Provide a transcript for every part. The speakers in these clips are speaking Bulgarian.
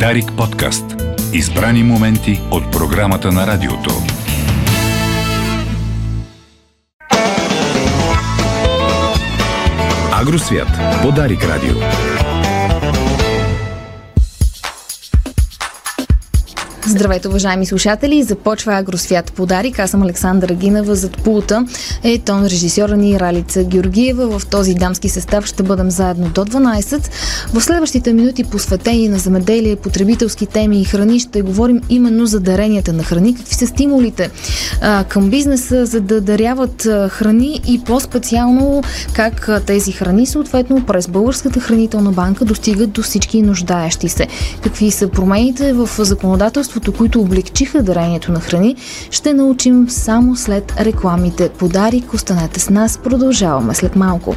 Дарик подкаст. Избрани моменти от програмата на радиото. Агросвят по Дарик радио. Здравейте, уважаеми слушатели! Започва Агросвят подарик. Аз съм Александра Гинева. Зад пулта е тон режисьора ни Ралица Георгиева. В този дамски състав ще бъдем заедно до 12. В следващите минути посветени на замеделие, потребителски теми и храни ще говорим именно за даренията на храни. Какви са стимулите а, към бизнеса, за да даряват а, храни и по-специално как а, тези храни съответно през Българската хранителна банка достигат до всички нуждаещи се. Какви са промените в законодателството правителството, които облегчиха дарението на храни, ще научим само след рекламите. Подарик, останете с нас, продължаваме след малко.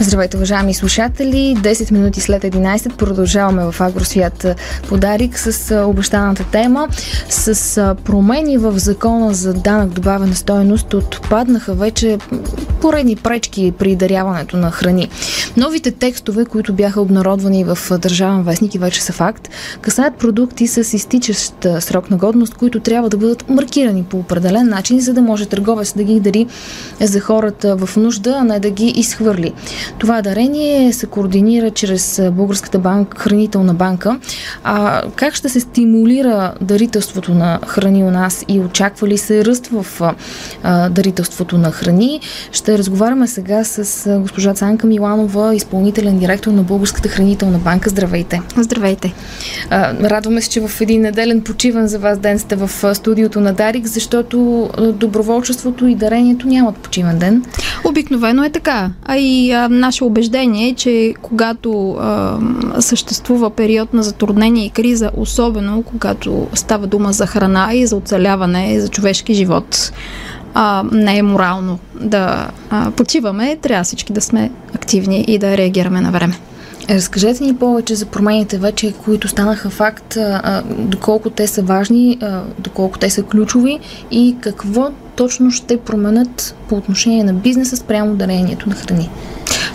Здравейте, уважаеми слушатели! 10 минути след 11 продължаваме в Агросвят подарик с обещаната тема. С промени в закона за данък добавена стоеност отпаднаха вече поредни пречки при даряването на храни. Новите текстове, които бяха обнародвани в Държавен вестник и вече са факт, касаят продукти с изтичащ срок на годност, които трябва да бъдат маркирани по определен начин, за да може търговец да ги дари за хората в нужда, а не да ги изхвърли. Това дарение се координира чрез Българската банка, хранителна банка. А как ще се стимулира дарителството на храни у нас и очаква ли се ръст в а, дарителството на храни? Ще разговаряме сега с госпожа Цанка Миланова, изпълнителен директор на Българската хранителна банка. Здравейте! Здравейте! Радваме се, че в един неделен почиван за вас ден сте в студиото на Дарик, защото доброволчеството и дарението нямат почиван ден. Обикновено е така. А и а, наше убеждение е, че когато а, съществува период на затруднение и криза, особено когато става дума за храна и за оцеляване, за човешки живот, а, не е морално да а, почиваме, трябва всички да сме активни и да реагираме на време. Разкажете ни повече за промените вече, които станаха факт, а, доколко те са важни, а, доколко те са ключови и какво точно ще променят по отношение на бизнеса спрямо дарението на храни.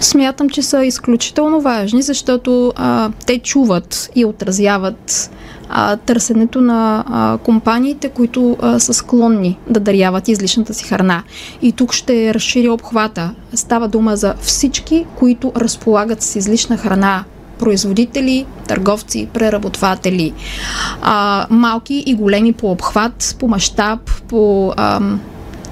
Смятам, че са изключително важни, защото а, те чуват и отразяват а, търсенето на а, компаниите, които а, са склонни да даряват излишната си храна. И тук ще разшири обхвата. Става дума за всички, които разполагат с излишна храна производители, търговци, преработватели, а, малки и големи по обхват, по мащаб, по ам,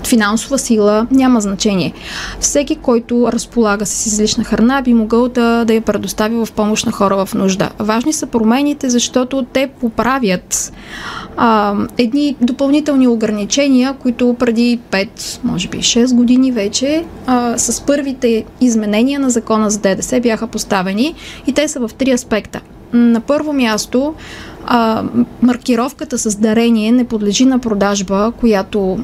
финансова сила, няма значение. Всеки, който разполага с излишна храна, би могъл да, да я предостави в помощ на хора в нужда. Важни са промените, защото те поправят а, едни допълнителни ограничения, които преди 5, може би 6 години вече, а, с първите изменения на закона за ДДС бяха поставени и те са в три аспекта. На първо място, а, маркировката с дарение не подлежи на продажба, която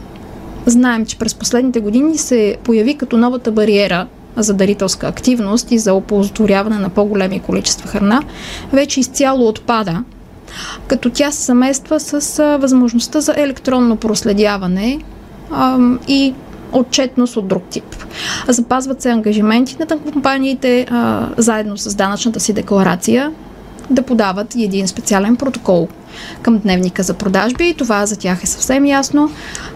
Знаем, че през последните години се появи като новата бариера за дарителска активност и за оползотворяване на по-големи количества храна, вече изцяло отпада, като тя се съмества с възможността за електронно проследяване и отчетност от друг тип. Запазват се ангажиментите на компаниите а, заедно с данъчната си декларация да подават един специален протокол към дневника за продажби и това за тях е съвсем ясно.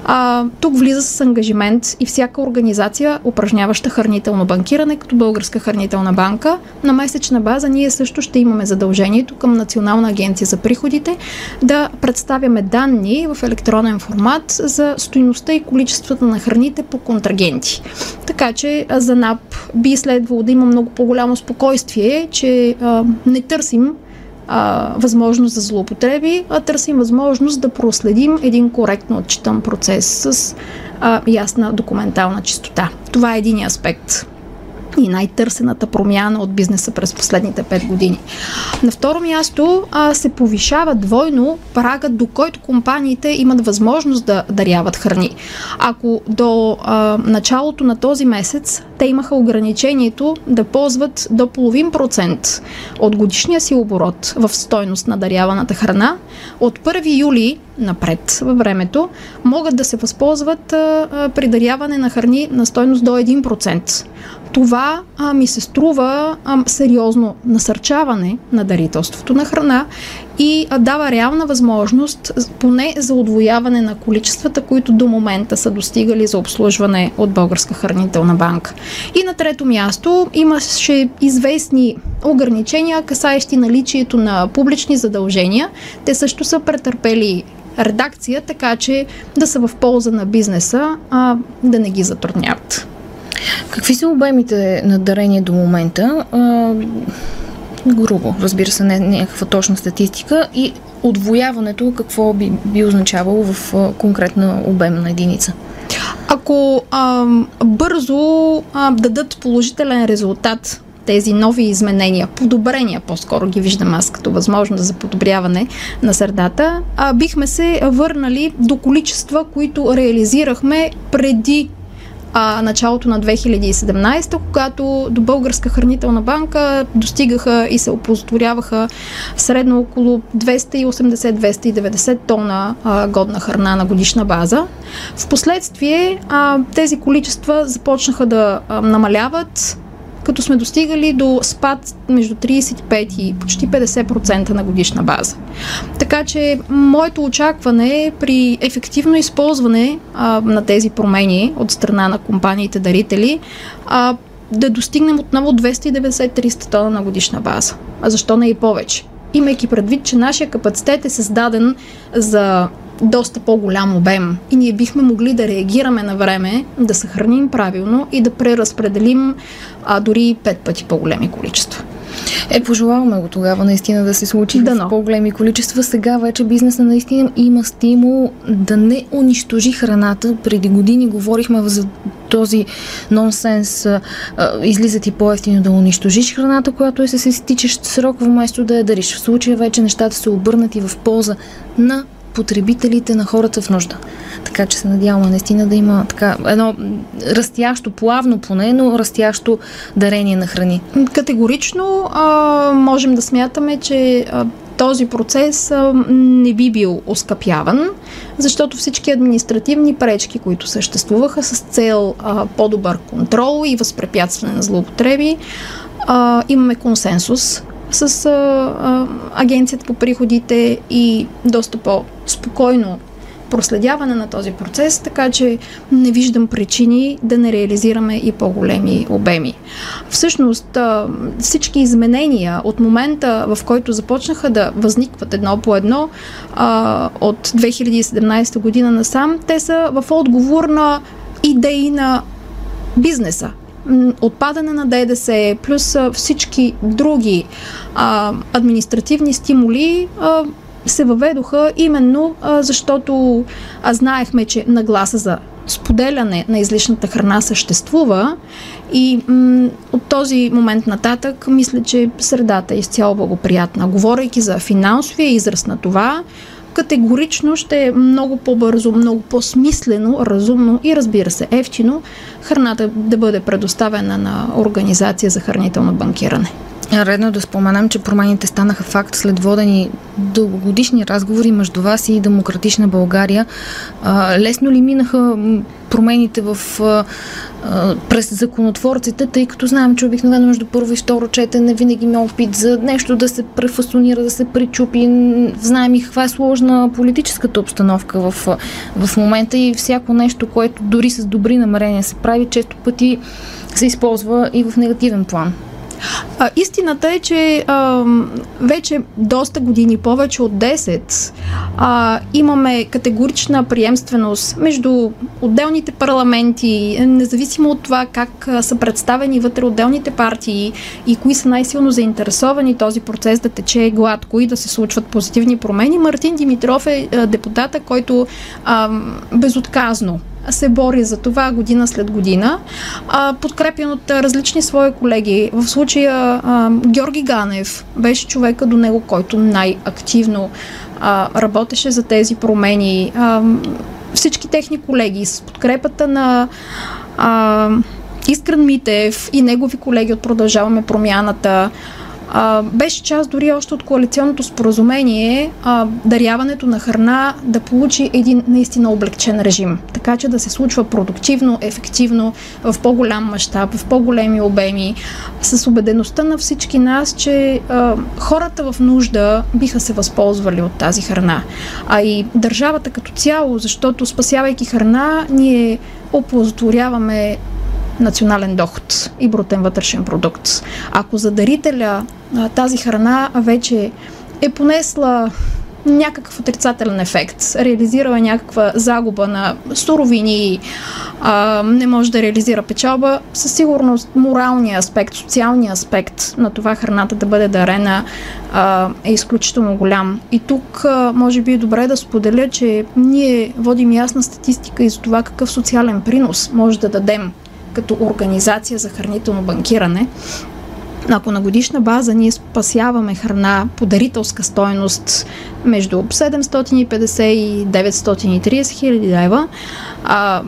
А, тук влиза с ангажимент и всяка организация, упражняваща хранително банкиране, като Българска хранителна банка. На месечна база ние също ще имаме задължението към Национална агенция за приходите да представяме данни в електронен формат за стоиността и количествата на храните по контрагенти. Така че за НАП би следвало да има много по-голямо спокойствие, че а, не търсим а, възможност за злоупотреби, а търсим възможност да проследим един коректно отчитан процес с а, ясна документална чистота. Това е един аспект и най-търсената промяна от бизнеса през последните 5 години. На второ място а, се повишава двойно прагът, до който компаниите имат възможност да даряват храни. Ако до а, началото на този месец те имаха ограничението да ползват до половин процент от годишния си оборот в стойност на даряваната храна, от 1 юли напред във времето, могат да се възползват а, при даряване на храни на стойност до 1% това а, ми се струва а, сериозно насърчаване на дарителството на храна и дава реална възможност поне за отвояване на количествата, които до момента са достигали за обслужване от Българска хранителна банка. И на трето място имаше известни ограничения, касаещи наличието на публични задължения. Те също са претърпели редакция, така че да са в полза на бизнеса, а да не ги затрудняват. Какви са обемите на дарение до момента? Грубо, разбира се, не някаква точна статистика и отвояването какво би, би означавало в конкретна обемна единица? Ако а, бързо а, дадат положителен резултат тези нови изменения, подобрения по-скоро ги виждам аз като възможност за подобряване на средата, а, бихме се върнали до количества, които реализирахме преди а, началото на 2017, когато до Българска хранителна банка достигаха и се оползотворяваха средно около 280-290 тона а, годна храна на годишна база. Впоследствие а, тези количества започнаха да а, намаляват като сме достигали до спад между 35 и почти 50% на годишна база. Така че моето очакване е при ефективно използване а, на тези промени от страна на компаниите дарители а, да достигнем отново 290-300 тона на годишна база. А защо не и повече? Имайки предвид, че нашия капацитет е създаден за доста по-голям обем и ние бихме могли да реагираме на време, да съхраним правилно и да преразпределим а, дори пет пъти по-големи количества. Е, пожелаваме го тогава наистина да се случи да, в по-големи количества. Сега вече бизнеса наистина има стимул да не унищожи храната. Преди години говорихме за този нонсенс. Излизат и по-ефтино да унищожиш храната, която е с изтичащ срок, вместо да я дариш. В случая вече нещата са обърнати в полза на потребителите на хората в нужда. Така че се надяваме наистина да има така едно растящо, плавно поне, но растящо дарение на храни. Категорично а, можем да смятаме, че а, този процес а, не би бил оскъпяван, защото всички административни пречки, които съществуваха с цел а, по-добър контрол и възпрепятстване на злоупотреби, а, имаме консенсус с а, а, агенцията по приходите и доста по-спокойно проследяване на този процес, така че не виждам причини да не реализираме и по-големи обеми. Всъщност, всички изменения от момента, в който започнаха да възникват едно по едно от 2017 година насам, те са в отговор на идеи на бизнеса отпадане на ДДС, плюс всички други а, административни стимули а, се въведоха именно а, защото а, знаехме, че нагласа за споделяне на излишната храна съществува и м- от този момент нататък мисля, че средата е изцяло благоприятна. Говорейки за финансовия израз на това, категорично ще е много по-бързо, много по-смислено, разумно и разбира се ефтино храната да бъде предоставена на Организация за хранително банкиране. Редно е да споменам, че промените станаха факт след водени дългогодишни разговори между вас и Демократична България. Лесно ли минаха промените в, през законотворците, тъй като знаем, че обикновено между първо и второ четене винаги има опит за нещо да се префасонира, да се причупи. Знаем и каква е сложна политическата обстановка в, в момента и всяко нещо, което дори с добри намерения се прави, често пъти се използва и в негативен план. А, истината е, че а, вече доста години, повече от 10, а, имаме категорична приемственост между отделните парламенти, независимо от това как са представени вътре отделните партии и кои са най-силно заинтересовани този процес да тече гладко и да се случват позитивни промени. Мартин Димитров е а, депутата, който а, безотказно се бори за това година след година, а, подкрепен от различни свои колеги. В случая Георги Ганев беше човека до него, който най-активно работеше за тези промени. Всички техни колеги с подкрепата на а, Искрен Митев и негови колеги от Продължаваме промяната а, беше част дори още от коалиционното споразумение а, даряването на храна да получи един наистина облегчен режим, така че да се случва продуктивно, ефективно, в по-голям мащаб, в по-големи обеми, с убедеността на всички нас, че а, хората в нужда биха се възползвали от тази храна. А и държавата като цяло, защото спасявайки храна, ние оползотворяваме национален доход и брутен вътрешен продукт. Ако за дарителя тази храна вече е понесла някакъв отрицателен ефект, реализирала някаква загуба на суровини, а, не може да реализира печалба, със сигурност моралния аспект, социалния аспект на това храната да бъде дарена а, е изключително голям. И тук а, може би е добре да споделя, че ние водим ясна статистика и за това какъв социален принос може да дадем като организация за хранително банкиране, ако на годишна база ние спасяваме храна по дарителска стойност между 750 и 930 хиляди лева, а,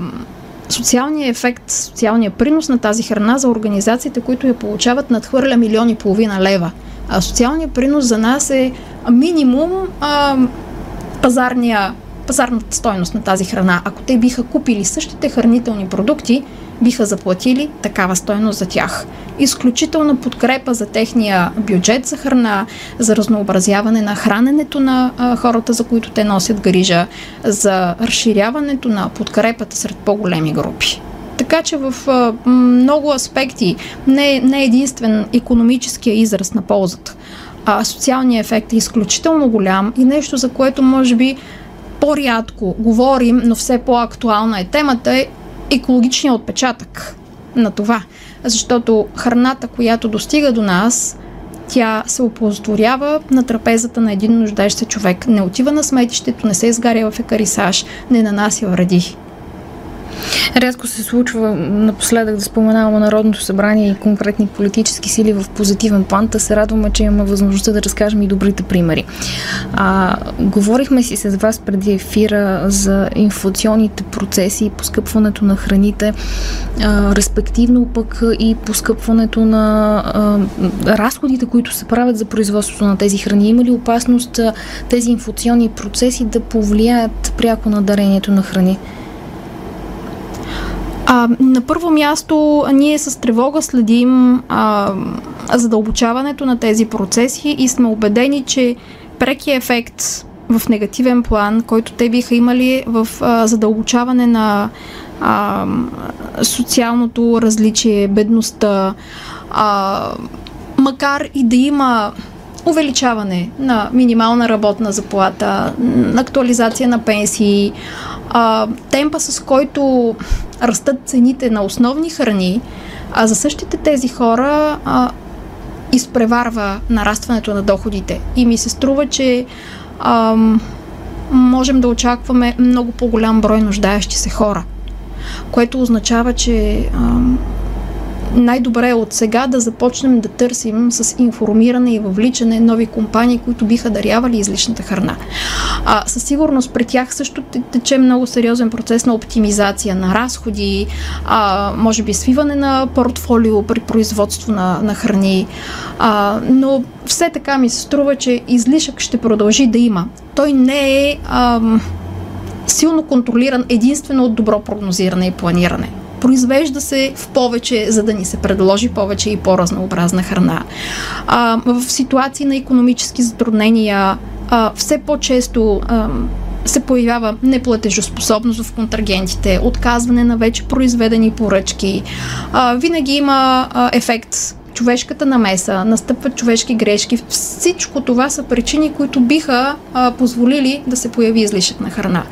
социалният ефект, социалният принос на тази храна за организациите, които я получават, надхвърля милиони и половина лева. А социалният принос за нас е минимум а, пазарния, пазарната стойност на тази храна. Ако те биха купили същите хранителни продукти, биха заплатили такава стойност за тях. Изключителна подкрепа за техния бюджет за храна, за разнообразяване на храненето на а, хората, за които те носят грижа, за разширяването на подкрепата сред по-големи групи. Така че в а, много аспекти не, не е единствен економическия израз на ползата. А социалният ефект е изключително голям и нещо, за което може би по-рядко говорим, но все по-актуална е темата, е екологичния отпечатък на това. Защото храната, която достига до нас, тя се оползотворява на трапезата на един нуждаещ се човек. Не отива на сметището, не се изгаря в екарисаж, не нанася вреди. Рядко се случва напоследък да споменаваме Народното събрание и конкретни политически сили в позитивен план, да се радваме, че имаме възможността да разкажем и добрите примери. А, говорихме си с вас преди ефира за инфлационните процеси и поскъпването на храните, а, респективно пък и поскъпването на а, разходите, които се правят за производството на тези храни. Има ли опасност тези инфлационни процеси да повлияят пряко на дарението на храни? А, на първо място, ние с тревога следим а, задълбочаването на тези процеси и сме убедени, че прекия ефект в негативен план, който те биха имали в а, задълбочаване на а, социалното различие, бедността, а, макар и да има увеличаване на минимална работна заплата, актуализация на пенсии, а, темпа с който растат цените на основни храни, а за същите тези хора а, изпреварва нарастването на доходите. И ми се струва, че а, можем да очакваме много по-голям брой нуждаещи се хора, което означава, че а, най-добре е от сега да започнем да търсим с информиране и въвличане нови компании, които биха дарявали излишната храна. А, със сигурност при тях също тече много сериозен процес на оптимизация на разходи, а, може би свиване на портфолио при производство на, на храни, а, но все така ми се струва, че излишък ще продължи да има. Той не е ам, силно контролиран единствено от добро прогнозиране и планиране. Произвежда се в повече, за да ни се предложи повече и по-разнообразна храна. А, в ситуации на економически затруднения а, все по-често а, се появява неплатежоспособност в контрагентите, отказване на вече произведени поръчки. А, винаги има а, ефект човешката намеса, настъпват човешки грешки. Всичко това са причини, които биха а, позволили да се появи излишък на храна.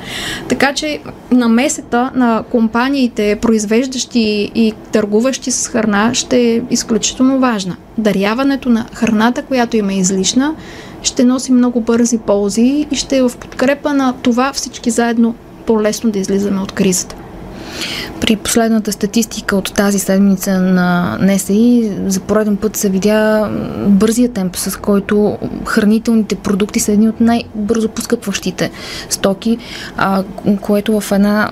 Така че намесата на компаниите, произвеждащи и търгуващи с храна, ще е изключително важна. Даряването на храната, която има излишна, ще носи много бързи ползи и ще е в подкрепа на това всички заедно по-лесно да излизаме от кризата. При последната статистика от тази седмица на НСИ за пореден път се видя бързия темп, с който хранителните продукти са едни от най-бързо поскъпващите стоки, а, което в една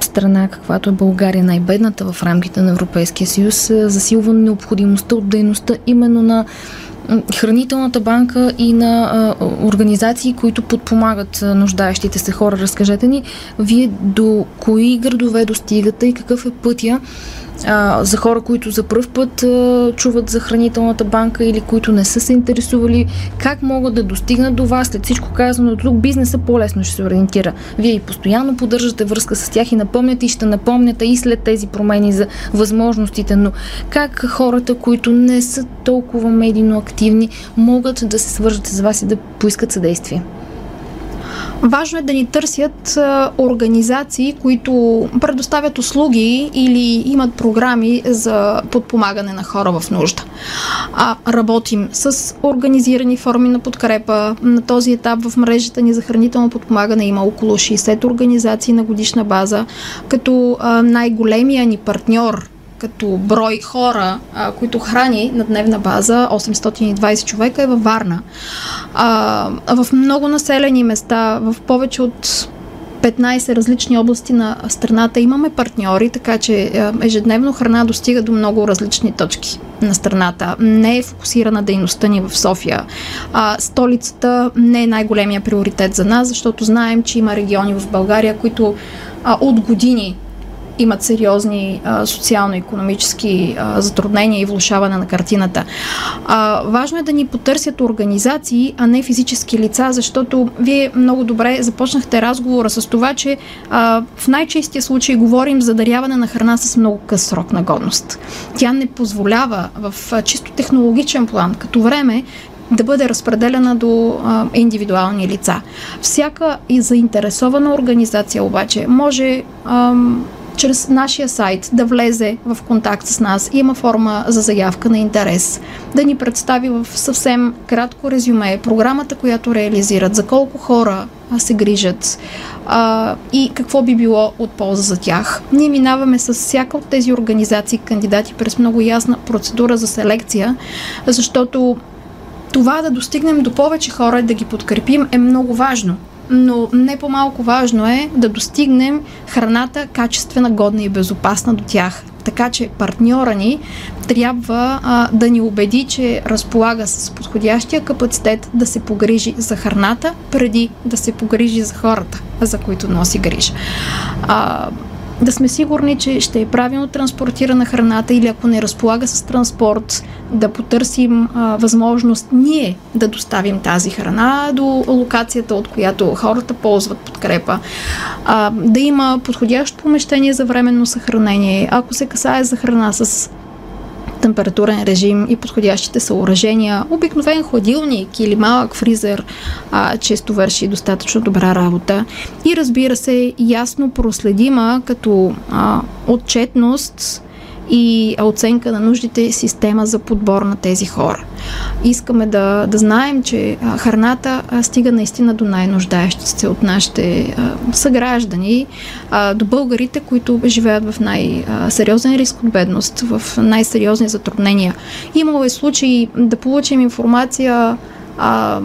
страна, каквато е България, най-бедната в рамките на Европейския съюз, засилва необходимостта от дейността именно на хранителната банка и на а, организации, които подпомагат нуждаещите се хора. Разкажете ни, вие до кои градове достигате и какъв е пътя а, за хора, които за първ път а, чуват за хранителната банка или които не са се интересували, как могат да достигнат до вас след всичко казано тук, бизнеса по-лесно ще се ориентира. Вие и постоянно поддържате връзка с тях и напомняте и ще напомняте и след тези промени за възможностите, но как хората, които не са толкова медийно активни, могат да се свържат с вас и да поискат съдействие? Важно е да ни търсят организации, които предоставят услуги или имат програми за подпомагане на хора в нужда. А, работим с организирани форми на подкрепа. На този етап в мрежата ни за хранително подпомагане има около 60 организации на годишна база, като най-големия ни партньор като брой хора, а, които храни на дневна база 820 човека е във Варна. А, в много населени места, в повече от 15 различни области на страната имаме партньори, така че ежедневно храна достига до много различни точки на страната. Не е фокусирана дейността ни в София. А, столицата не е най-големия приоритет за нас, защото знаем, че има региони в България, които а, от години имат сериозни социално-економически затруднения и влушаване на картината. А, важно е да ни потърсят организации, а не физически лица, защото вие много добре започнахте разговора с това, че а, в най-честия случай говорим за даряване на храна с много къс срок на годност. Тя не позволява в а, чисто технологичен план, като време, да бъде разпределена до а, индивидуални лица. Всяка и заинтересована организация обаче може а, чрез нашия сайт да влезе в контакт с нас. Има форма за заявка на интерес. Да ни представи в съвсем кратко резюме програмата, която реализират, за колко хора се грижат а, и какво би било от полза за тях. Ние минаваме с всяка от тези организации кандидати през много ясна процедура за селекция, защото това да достигнем до повече хора и да ги подкрепим е много важно но не по-малко важно е да достигнем храната качествена, годна и безопасна до тях. Така че партньора ни трябва а, да ни убеди, че разполага с подходящия капацитет да се погрижи за храната, преди да се погрижи за хората, за които носи грижа. А, да сме сигурни, че ще е правилно транспортирана храната или ако не разполага с транспорт, да потърсим а, възможност ние да доставим тази храна до локацията, от която хората ползват подкрепа. А, да има подходящо помещение за временно съхранение. Ако се касае за храна с температурен режим и подходящите съоръжения. Обикновен хладилник или малък фризер а, често върши достатъчно добра работа. И разбира се, ясно проследима като а, отчетност и оценка на нуждите система за подбор на тези хора. Искаме да, да знаем, че храната стига наистина до най-нуждаещите се от нашите съграждани, до българите, които живеят в най-сериозен риск от бедност, в най-сериозни затруднения. Имало е случаи да получим информация а,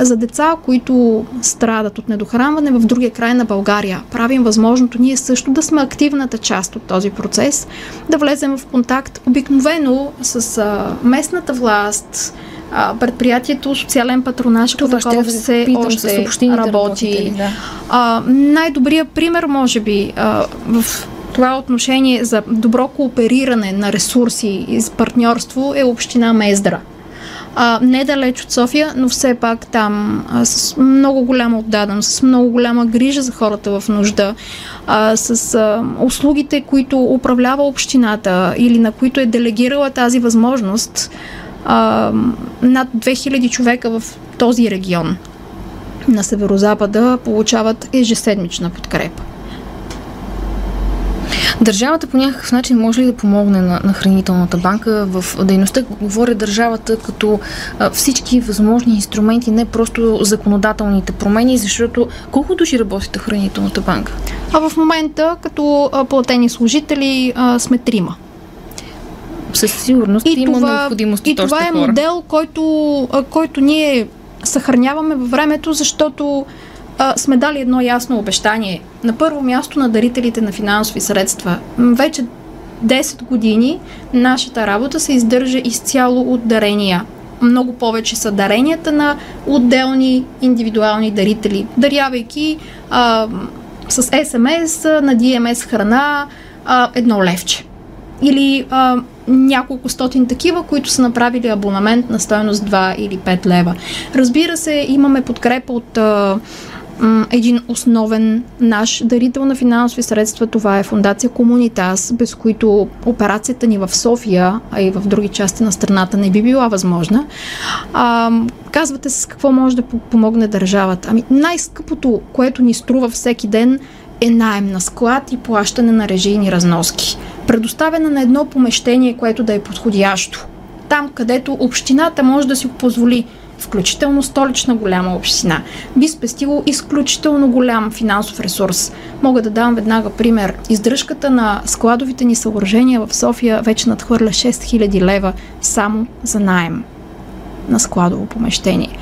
за деца, които страдат от недохранване в другия край на България. Правим възможното ние също да сме активната част от този процес, да влезем в контакт обикновено с а, местната власт, а, предприятието социален патронаж, Това такова все питам, още работи. Да. А, най-добрият пример, може би, а, в това отношение за добро коопериране на ресурси и партньорство е община Мездра а, не далеч от София, но все пак там а, с много голяма отдаденост, с много голяма грижа за хората в нужда, а, с а, услугите, които управлява общината или на които е делегирала тази възможност, а, над 2000 човека в този регион на Северозапада получават ежеседмична подкрепа. Държавата по някакъв начин може ли да помогне на, на хранителната банка в дейността? Говоря държавата като а, всички възможни инструменти, не просто законодателните промени, защото колко души работите в хранителната банка? А в момента, като а, платени служители, а, сме трима със сигурност и има това, необходимост И това е хора. модел, който, който ние съхраняваме във времето, защото а, сме дали едно ясно обещание. На първо място на дарителите на финансови средства. Вече 10 години нашата работа се издържа изцяло от дарения. много повече са даренията на отделни индивидуални дарители, дарявайки а, с СМС на DMS храна а, едно левче. Или а, няколко стотин такива, които са направили абонамент на стоеност 2 или 5 лева. Разбира се, имаме подкрепа от а, един основен наш дарител на финансови средства. Това е фундация Комунитас, без които операцията ни в София, а и в други части на страната не би била възможна. А, казвате с какво може да помогне държавата. Ами най-скъпото, което ни струва всеки ден е найем на склад и плащане на режийни разноски. Предоставяне на едно помещение, което да е подходящо. Там, където общината може да си позволи включително столична голяма община, би спестило изключително голям финансов ресурс. Мога да дам веднага пример. Издръжката на складовите ни съоръжения в София вече надхвърля 6000 лева само за найем на складово помещение.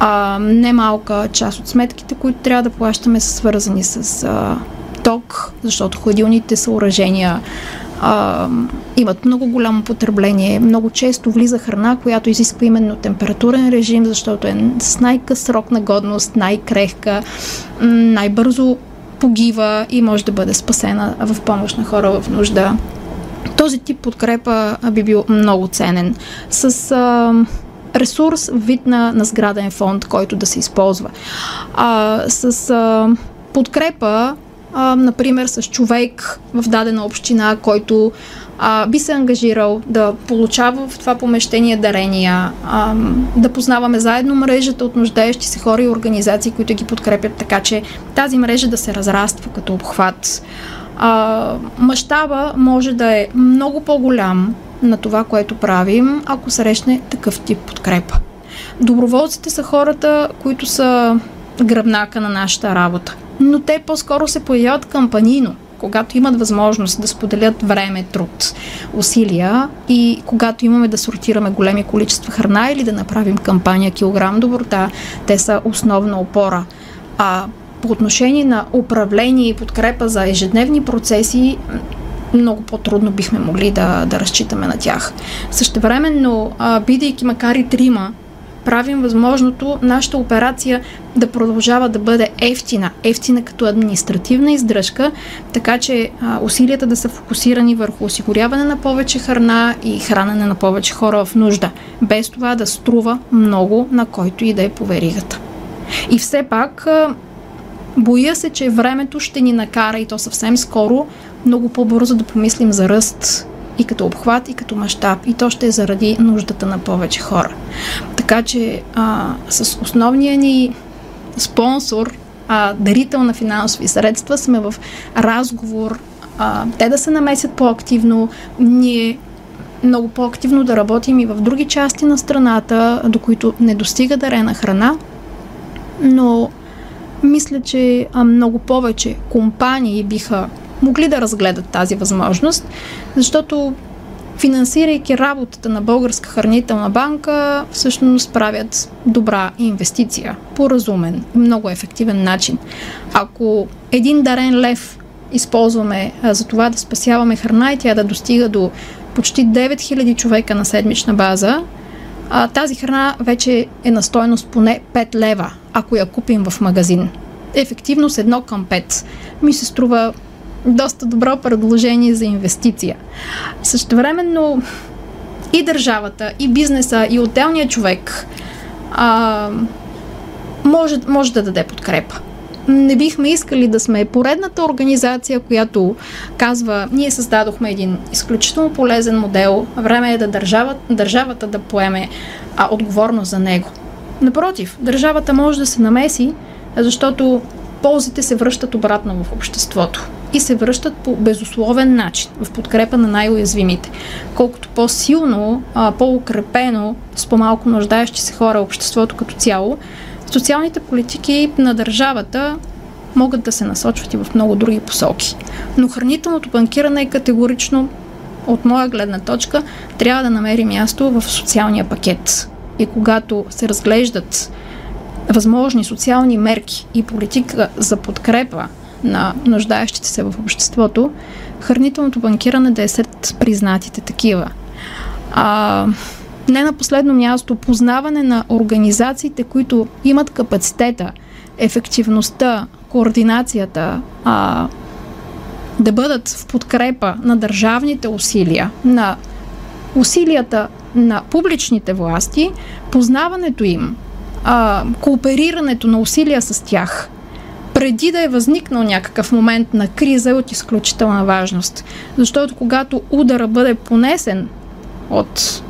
А, немалка част от сметките, които трябва да плащаме, са свързани с а, ток, защото хладилните съоръжения а, имат много голямо потребление. Много често влиза храна, която изисква именно температурен режим, защото е с най-къс срок на годност, най-крехка, най-бързо погива и може да бъде спасена в помощ на хора в нужда. Този тип подкрепа би бил много ценен. С а, ресурс, вид на, на сграден фонд, който да се използва. А, с а, подкрепа а, например, с човек в дадена община, който а, би се ангажирал да получава в това помещение дарения, а, да познаваме заедно мрежата от нуждаещи се хора и организации, които ги подкрепят, така че тази мрежа да се разраства като обхват. А, мащаба може да е много по-голям на това, което правим, ако срещне такъв тип подкрепа. Доброволците са хората, които са гръбнака на нашата работа но те по-скоро се появяват кампанийно, когато имат възможност да споделят време, труд, усилия и когато имаме да сортираме големи количества храна или да направим кампания килограм доброта, те са основна опора. А по отношение на управление и подкрепа за ежедневни процеси, много по-трудно бихме могли да, да разчитаме на тях. Същевременно, бидейки макар и трима, правим възможното нашата операция да продължава да бъде ефтина, ефтина като административна издръжка, така че а, усилията да са фокусирани върху осигуряване на повече храна и хранене на повече хора в нужда, без това да струва много на който и да е поверигата. И все пак, а, боя се, че времето ще ни накара и то съвсем скоро много по-бързо да помислим за ръст и като обхват, и като мащаб. И то ще е заради нуждата на повече хора. Така че а, с основния ни спонсор, а, дарител на финансови средства, сме в разговор а, те да се намесят по-активно, ние много по-активно да работим и в други части на страната, до които не достига дарена храна, но мисля, че много повече компании биха могли да разгледат тази възможност, защото финансирайки работата на Българска хранителна банка, всъщност правят добра инвестиция по разумен и много ефективен начин. Ако един дарен лев използваме а, за това да спасяваме храна и тя да достига до почти 9000 човека на седмична база, а, тази храна вече е на стоеност поне 5 лева, ако я купим в магазин. Ефективност едно към 5 ми се струва доста добро предложение за инвестиция. Същевременно и държавата, и бизнеса, и отделният човек а, може, може да даде подкрепа. Не бихме искали да сме поредната организация, която казва, ние създадохме един изключително полезен модел, време е да държавата, държавата да поеме а, отговорност за него. Напротив, държавата може да се намеси, защото ползите се връщат обратно в обществото и се връщат по безусловен начин в подкрепа на най-уязвимите. Колкото по-силно, по-укрепено, с по-малко нуждаещи се хора обществото като цяло, социалните политики на държавата могат да се насочват и в много други посоки. Но хранителното банкиране е категорично, от моя гледна точка, трябва да намери място в социалния пакет. И когато се разглеждат възможни социални мерки и политика за подкрепа на нуждаещите се в обществото, хранителното банкиране да е сред признатите такива. А, Не на последно място, познаване на организациите, които имат капацитета, ефективността, координацията, а, да бъдат в подкрепа на държавните усилия, на усилията на публичните власти, познаването им, а, кооперирането на усилия с тях, преди да е възникнал някакъв момент на криза е от изключителна важност. Защото когато удара бъде понесен от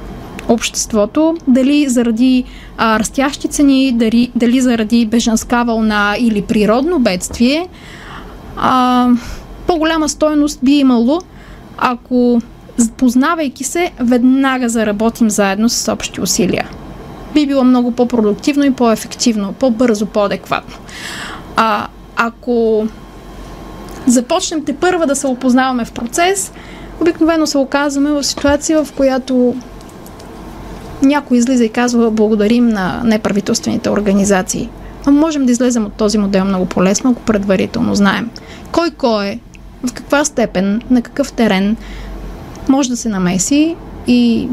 обществото, дали заради а, растящи цени, дали, дали заради бежанска вълна или природно бедствие, а, по-голяма стоеност би имало, ако познавайки се, веднага заработим заедно с общи усилия. Би било много по-продуктивно и по-ефективно, по-бързо, по-адекватно. А ако започнем те първа да се опознаваме в процес, обикновено се оказваме в ситуация, в която някой излиза и казва благодарим на неправителствените организации. Но можем да излезем от този модел много по-лесно, ако предварително знаем кой кой е, в каква степен, на какъв терен може да се намеси и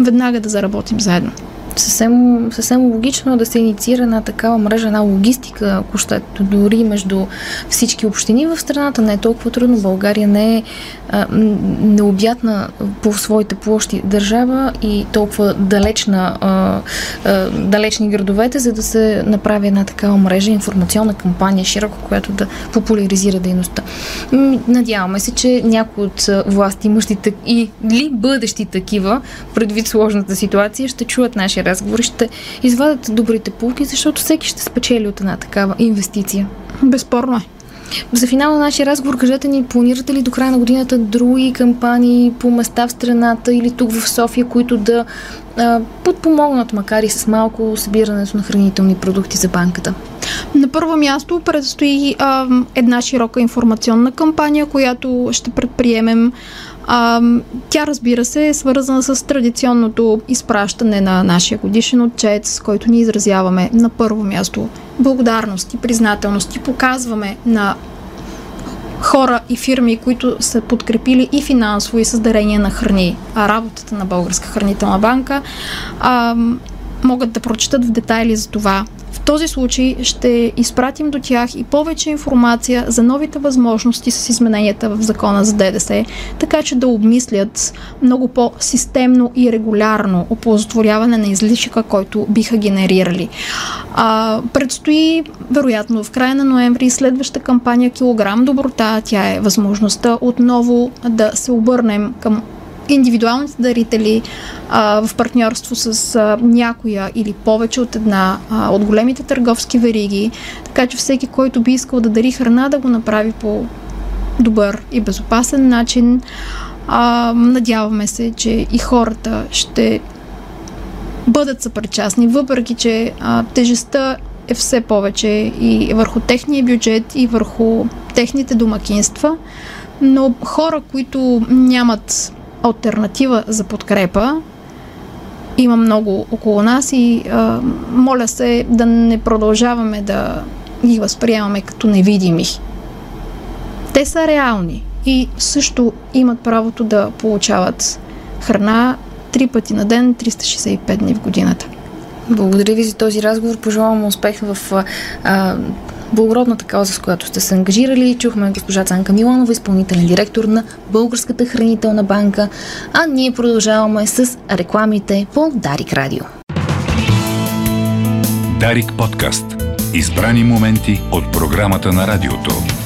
веднага да заработим заедно съвсем, съвсем логично да се инициира една такава мрежа, една логистика, ако ще дори между всички общини в страната. Не е толкова трудно. България не е а, необятна по своите площи държава и толкова далечна, а, а, далечни градовете, за да се направи една такава мрежа, информационна кампания, широко, която да популяризира дейността. Надяваме се, че някои от власти, имащите и ли бъдещи такива, предвид сложната ситуация, ще чуят нашия разговори, ще извадят добрите полки, защото всеки ще спечели от една такава инвестиция. Безспорно е. За финал на нашия разговор, кажете ни, планирате ли до края на годината други кампании по места в страната или тук в София, които да а, подпомогнат, макар и с малко, събирането на хранителни продукти за банката? На първо място предстои а, една широка информационна кампания, която ще предприемем а, тя, разбира се, е свързана с традиционното изпращане на нашия годишен отчет, с който ни изразяваме на първо място благодарност и признателност и показваме на хора и фирми, които са подкрепили и финансово, и с дарение на храни, а работата на Българска хранителна банка, а, могат да прочитат в детайли за това този случай ще изпратим до тях и повече информация за новите възможности с измененията в закона за ДДС, така че да обмислят много по-системно и регулярно оползотворяване на излишъка, който биха генерирали. А, предстои, вероятно, в края на ноември следваща кампания Килограм доброта. Тя е възможността отново да се обърнем към индивидуалните дарители а, в партньорство с а, някоя или повече от една а, от големите търговски вериги, така че всеки, който би искал да дари храна, да го направи по добър и безопасен начин. А, надяваме се, че и хората ще бъдат съпричастни, въпреки че а, тежестта е все повече и върху техния бюджет, и върху техните домакинства. Но хора, които нямат альтернатива за подкрепа. Има много около нас и а, моля се да не продължаваме да ги възприемаме като невидими. Те са реални и също имат правото да получават храна три пъти на ден, 365 дни в годината. Благодаря ви за този разговор. Пожелавам успех в а, благородната кауза, с която сте се ангажирали. Чухме госпожа Цанка Миланова, изпълнителен директор на Българската хранителна банка, а ние продължаваме с рекламите по Дарик Радио. Дарик подкаст. Избрани моменти от програмата на радиото.